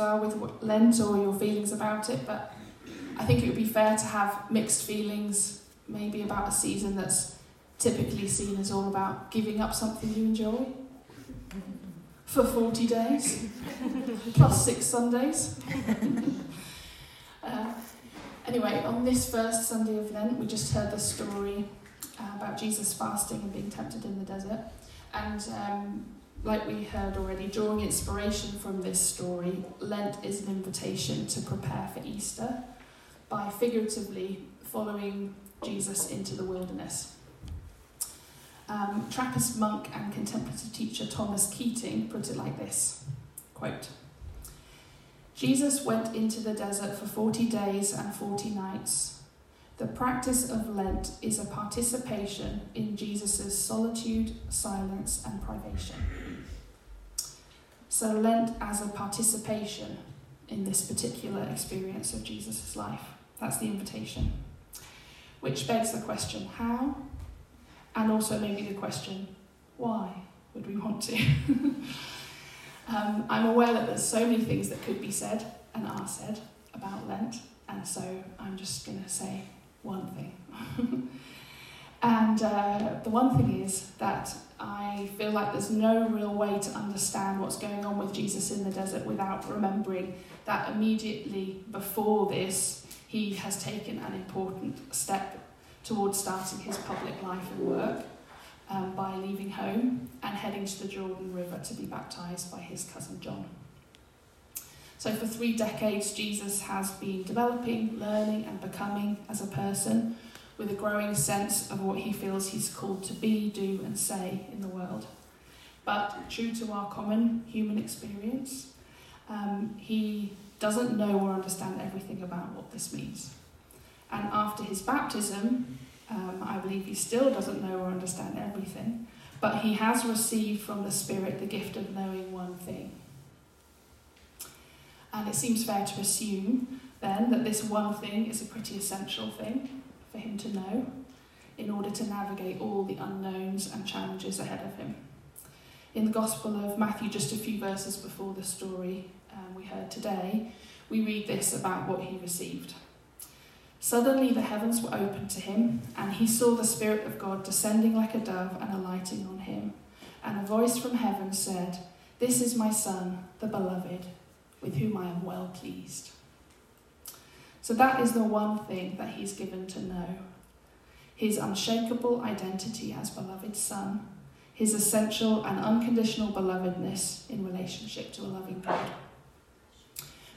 are with Lent or your feelings about it, but I think it would be fair to have mixed feelings, maybe about a season that's typically seen as all about giving up something you enjoy for 40 days, plus six Sundays. uh, anyway, on this first Sunday of Lent, we just heard the story uh, about Jesus fasting and being tempted in the desert. And um, like we heard already, drawing inspiration from this story, Lent is an invitation to prepare for Easter by figuratively following Jesus into the wilderness. Um, Trappist monk and contemplative teacher Thomas Keating put it like this quote, Jesus went into the desert for 40 days and 40 nights the practice of Lent is a participation in Jesus' solitude, silence, and privation. So, Lent as a participation in this particular experience of Jesus' life. That's the invitation. Which begs the question how? And also, maybe the question why would we want to? um, I'm aware that there's so many things that could be said and are said about Lent, and so I'm just going to say one thing. and uh, the one thing is that I feel like there's no real way to understand what's going on with Jesus in the desert without remembering that immediately before this, he has taken an important step towards starting his public life and work um, by leaving home and heading to the Jordan River to be baptized by his cousin John. So, for three decades, Jesus has been developing, learning, and becoming as a person with a growing sense of what he feels he's called to be, do, and say in the world. But true to our common human experience, um, he doesn't know or understand everything about what this means. And after his baptism, um, I believe he still doesn't know or understand everything, but he has received from the Spirit the gift of knowing one thing and it seems fair to assume then that this one thing is a pretty essential thing for him to know in order to navigate all the unknowns and challenges ahead of him. In the Gospel of Matthew, just a few verses before the story um, we heard today, we read this about what he received. Suddenly the heavens were opened to him, and he saw the Spirit of God descending like a dove and alighting on him. And a voice from heaven said, This is my Son, the Beloved with whom I am well pleased. So that is the one thing that he's given to know his unshakable identity as beloved Son, his essential and unconditional belovedness in relationship to a loving God.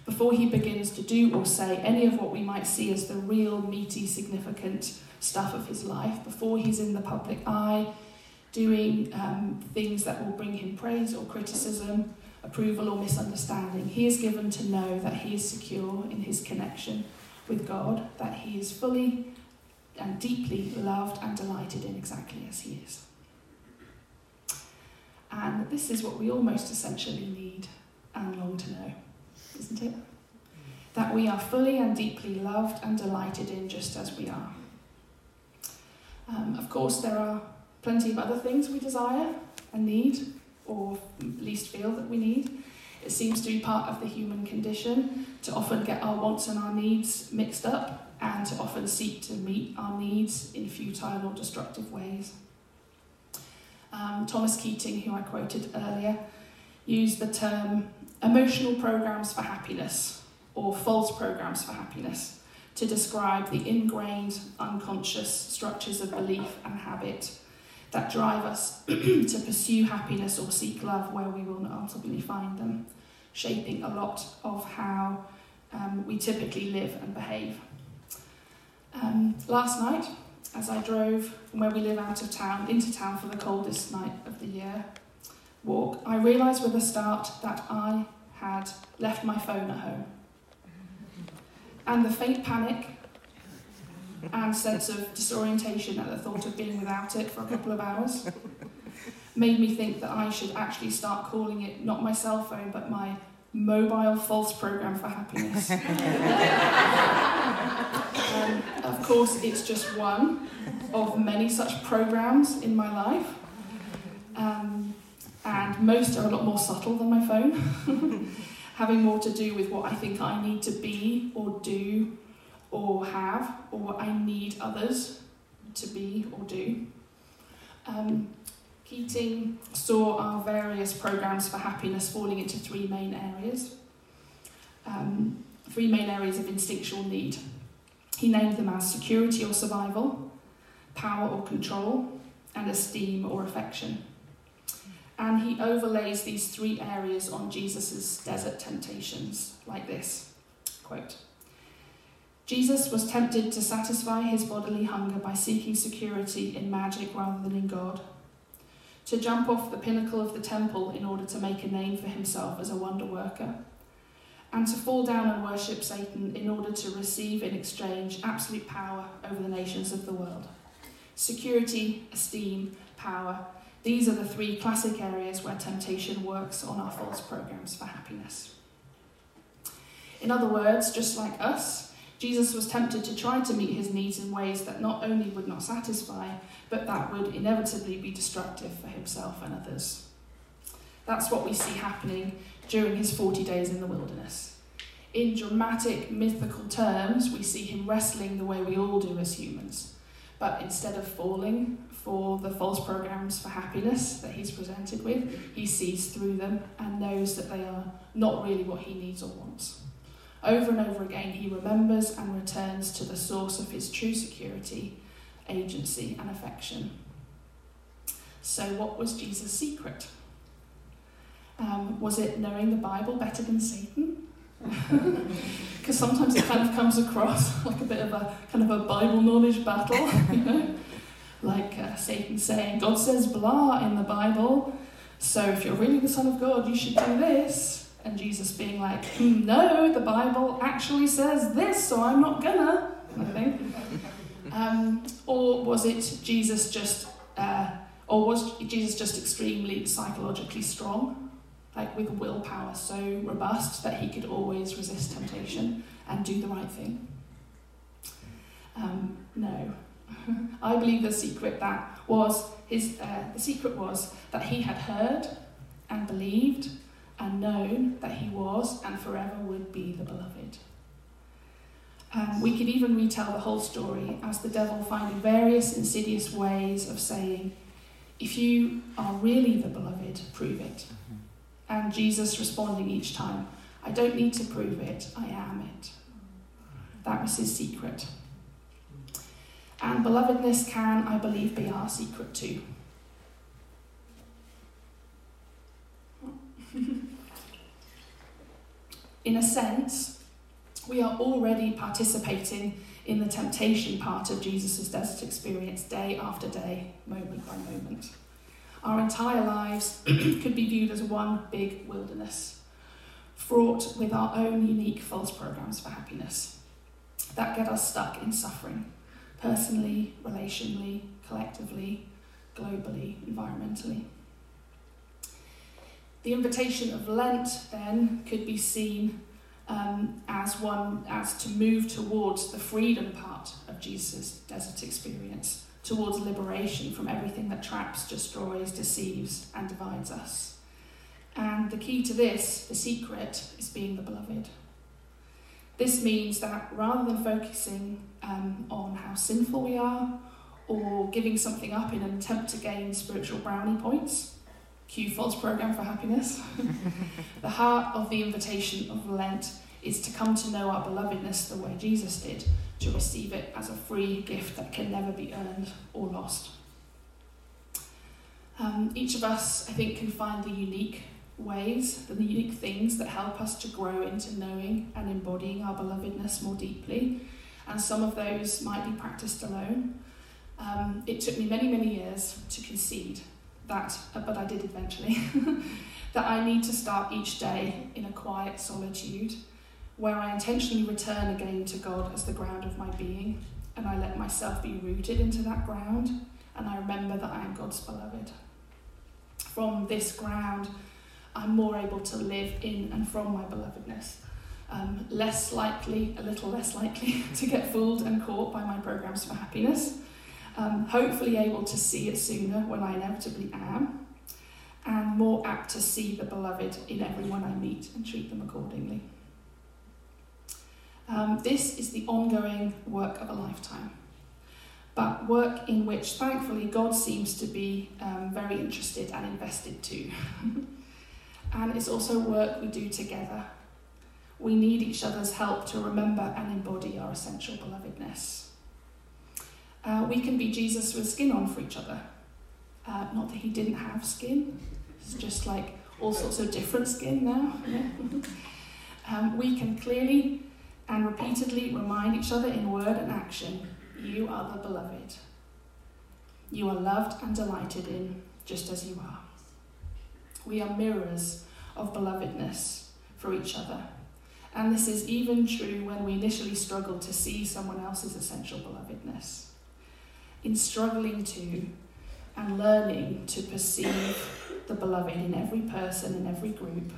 Before he begins to do or say any of what we might see as the real, meaty, significant stuff of his life, before he's in the public eye, doing um, things that will bring him praise or criticism, approval or misunderstanding. He is given to know that he is secure in his connection with God, that he is fully and deeply loved and delighted in exactly as he is. And this is what we almost essentially need and long to know, isn't it? That we are fully and deeply loved and delighted in just as we are. Um, of course, there are plenty of other things we desire and need, or least feel that we need. It seems to be part of the human condition to often get our wants and our needs mixed up and to often seek to meet our needs in futile or destructive ways. Um, Thomas Keating, who I quoted earlier, used the term emotional programs for happiness or false programs for happiness to describe the ingrained unconscious structures of belief and habit that drive us to pursue happiness or seek love where we will not ultimately find them, shaping a lot of how um, we typically live and behave. Um, last night, as I drove from where we live out of town into town for the coldest night of the year walk, I realised with a start that I had left my phone at home. And the faint panic and sense of disorientation at the thought of being without it for a couple of hours made me think that I should actually start calling it not my cell phone but my mobile false program for happiness. um, of course, it's just one of many such programs in my life. Um, and most are a lot more subtle than my phone, having more to do with what I think I need to be or do or have, or what I need others to be or do. Um, Keating saw our various programs for happiness falling into three main areas. Um, three main areas of instinctual need. He named them as security or survival, power or control, and esteem or affection. And he overlays these three areas on Jesus' desert temptations like this quote, Jesus was tempted to satisfy his bodily hunger by seeking security in magic rather than in God, to jump off the pinnacle of the temple in order to make a name for himself as a wonder worker, and to fall down and worship Satan in order to receive in exchange absolute power over the nations of the world. Security, esteem, power, these are the three classic areas where temptation works on our false programs for happiness. In other words, just like us, Jesus was tempted to try to meet his needs in ways that not only would not satisfy, but that would inevitably be destructive for himself and others. That's what we see happening during his 40 days in the wilderness. In dramatic, mythical terms, we see him wrestling the way we all do as humans. But instead of falling for the false programs for happiness that he's presented with, he sees through them and knows that they are not really what he needs or wants. Over and over again, he remembers and returns to the source of his true security, agency, and affection. So, what was Jesus' secret? Um, was it knowing the Bible better than Satan? Because sometimes it kind of comes across like a bit of a kind of a Bible knowledge battle, you know, like uh, Satan saying, "God says blah in the Bible, so if you're really the Son of God, you should do this." And Jesus being like, hmm, no, the Bible actually says this, so I'm not gonna, kind of thing. Um, or was it Jesus just, uh, or was Jesus just extremely psychologically strong, like with willpower so robust that he could always resist temptation and do the right thing? Um, no. I believe the secret that was his, uh, the secret was that he had heard and believed and known that he was and forever would be the beloved. Um, we could even retell the whole story as the devil finding various insidious ways of saying, If you are really the beloved, prove it. Mm-hmm. And Jesus responding each time, I don't need to prove it, I am it. That was his secret. And belovedness can, I believe, be our secret too. In a sense, we are already participating in the temptation part of Jesus' desert experience day after day, moment by moment. Our entire lives could be viewed as one big wilderness, fraught with our own unique false programs for happiness that get us stuck in suffering, personally, relationally, collectively, globally, environmentally. The invitation of Lent then could be seen um, as one as to move towards the freedom part of Jesus' desert experience, towards liberation from everything that traps, destroys, deceives, and divides us. And the key to this, the secret, is being the beloved. This means that rather than focusing um, on how sinful we are or giving something up in an attempt to gain spiritual brownie points, Q false program for happiness. the heart of the invitation of Lent is to come to know our belovedness the way Jesus did, to receive it as a free gift that can never be earned or lost. Um, each of us, I think, can find the unique ways, the unique things that help us to grow into knowing and embodying our belovedness more deeply. And some of those might be practiced alone. Um, it took me many, many years to concede that, but I did eventually, that I need to start each day in a quiet solitude where I intentionally return again to God as the ground of my being and I let myself be rooted into that ground and I remember that I am God's beloved. From this ground, I'm more able to live in and from my belovedness. Um, less likely, a little less likely to get fooled and caught by my programs for happiness, um, hopefully able to see it sooner when I inevitably am, and more apt to see the beloved in everyone I meet and treat them accordingly. Um, this is the ongoing work of a lifetime, but work in which thankfully God seems to be um, very interested and invested too. and it's also work we do together we need each other's help to remember and embody our essential belovedness. Uh, we can be Jesus with skin on for each other. Uh, not that he didn't have skin, it's just like all sorts of different skin now. um, we can clearly and repeatedly remind each other in word and action you are the beloved. You are loved and delighted in just as you are. We are mirrors of belovedness for each other. And this is even true when we initially struggle to see someone else's essential belovedness. In struggling to and learning to perceive the beloved in every person, in every group,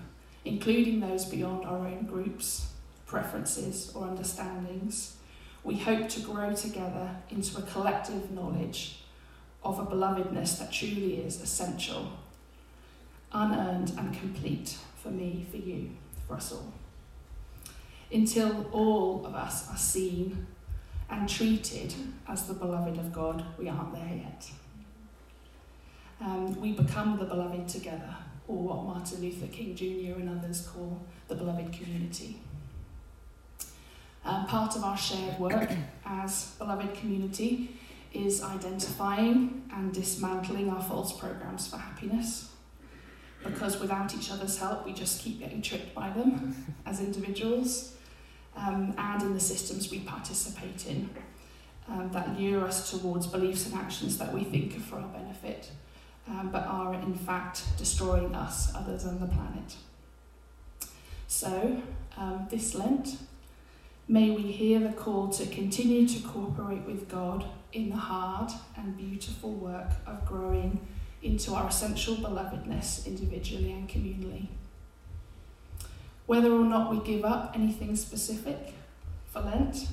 including those beyond our own groups, preferences, or understandings, we hope to grow together into a collective knowledge of a belovedness that truly is essential, unearned, and complete for me, for you, for us all. Until all of us are seen and treated as the beloved of God. We aren't there yet. Um, we become the beloved together, or what Martin Luther King Jr. and others call the beloved community. Um, part of our shared work as beloved community is identifying and dismantling our false programs for happiness. Because without each other's help, we just keep getting tricked by them as individuals um, and in the systems we participate in um, that lure us towards beliefs and actions that we think are for our benefit, um, but are in fact destroying us, others, and the planet. So, um, this Lent, may we hear the call to continue to cooperate with God in the hard and beautiful work of growing into our essential belovedness individually and communally. Whether or not we give up anything specific for Lent,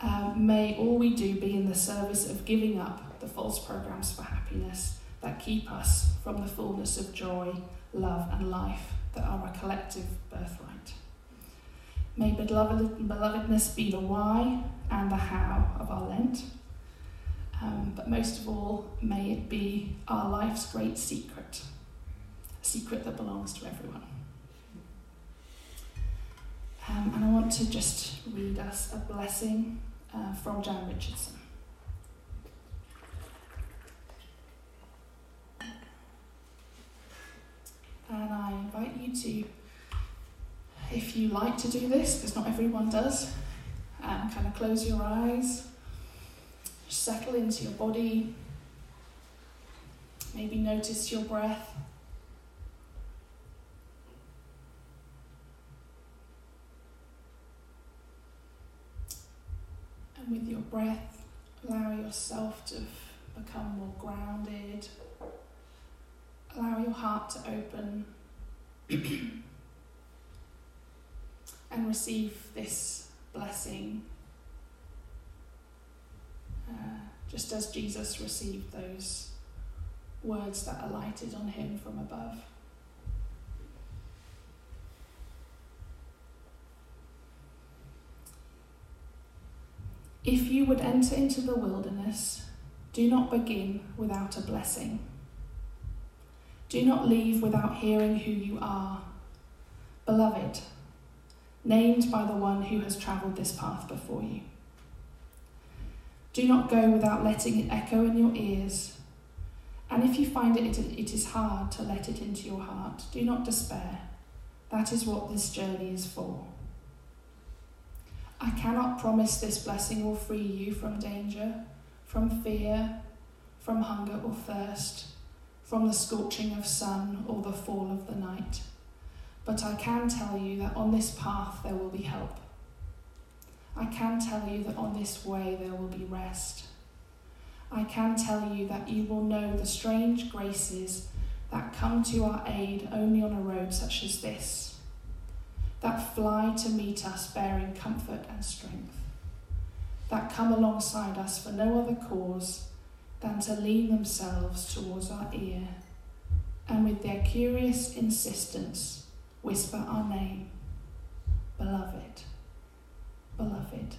um, may all we do be in the service of giving up the false programs for happiness that keep us from the fullness of joy, love, and life that are our collective birthright. May beloved, belovedness be the why and the how of our Lent. Um, but most of all, may it be our life's great secret, a secret that belongs to everyone. Um, and I want to just read us a blessing uh, from Jan Richardson. And I invite you to, if you like to do this, because not everyone does, um, kind of close your eyes, settle into your body, maybe notice your breath. And with your breath, allow yourself to become more grounded. Allow your heart to open and receive this blessing uh, just as Jesus received those words that alighted on him from above. If you would enter into the wilderness, do not begin without a blessing. Do not leave without hearing who you are. Beloved, named by the one who has travelled this path before you. Do not go without letting it echo in your ears. And if you find it, it is hard to let it into your heart, do not despair. That is what this journey is for. I cannot promise this blessing will free you from danger, from fear, from hunger or thirst, from the scorching of sun or the fall of the night. But I can tell you that on this path there will be help. I can tell you that on this way there will be rest. I can tell you that you will know the strange graces that come to our aid only on a road such as this that fly to meet us bearing comfort and strength, that come alongside us for no other cause than to lean themselves towards our ear and with their curious insistence whisper our name, beloved, beloved.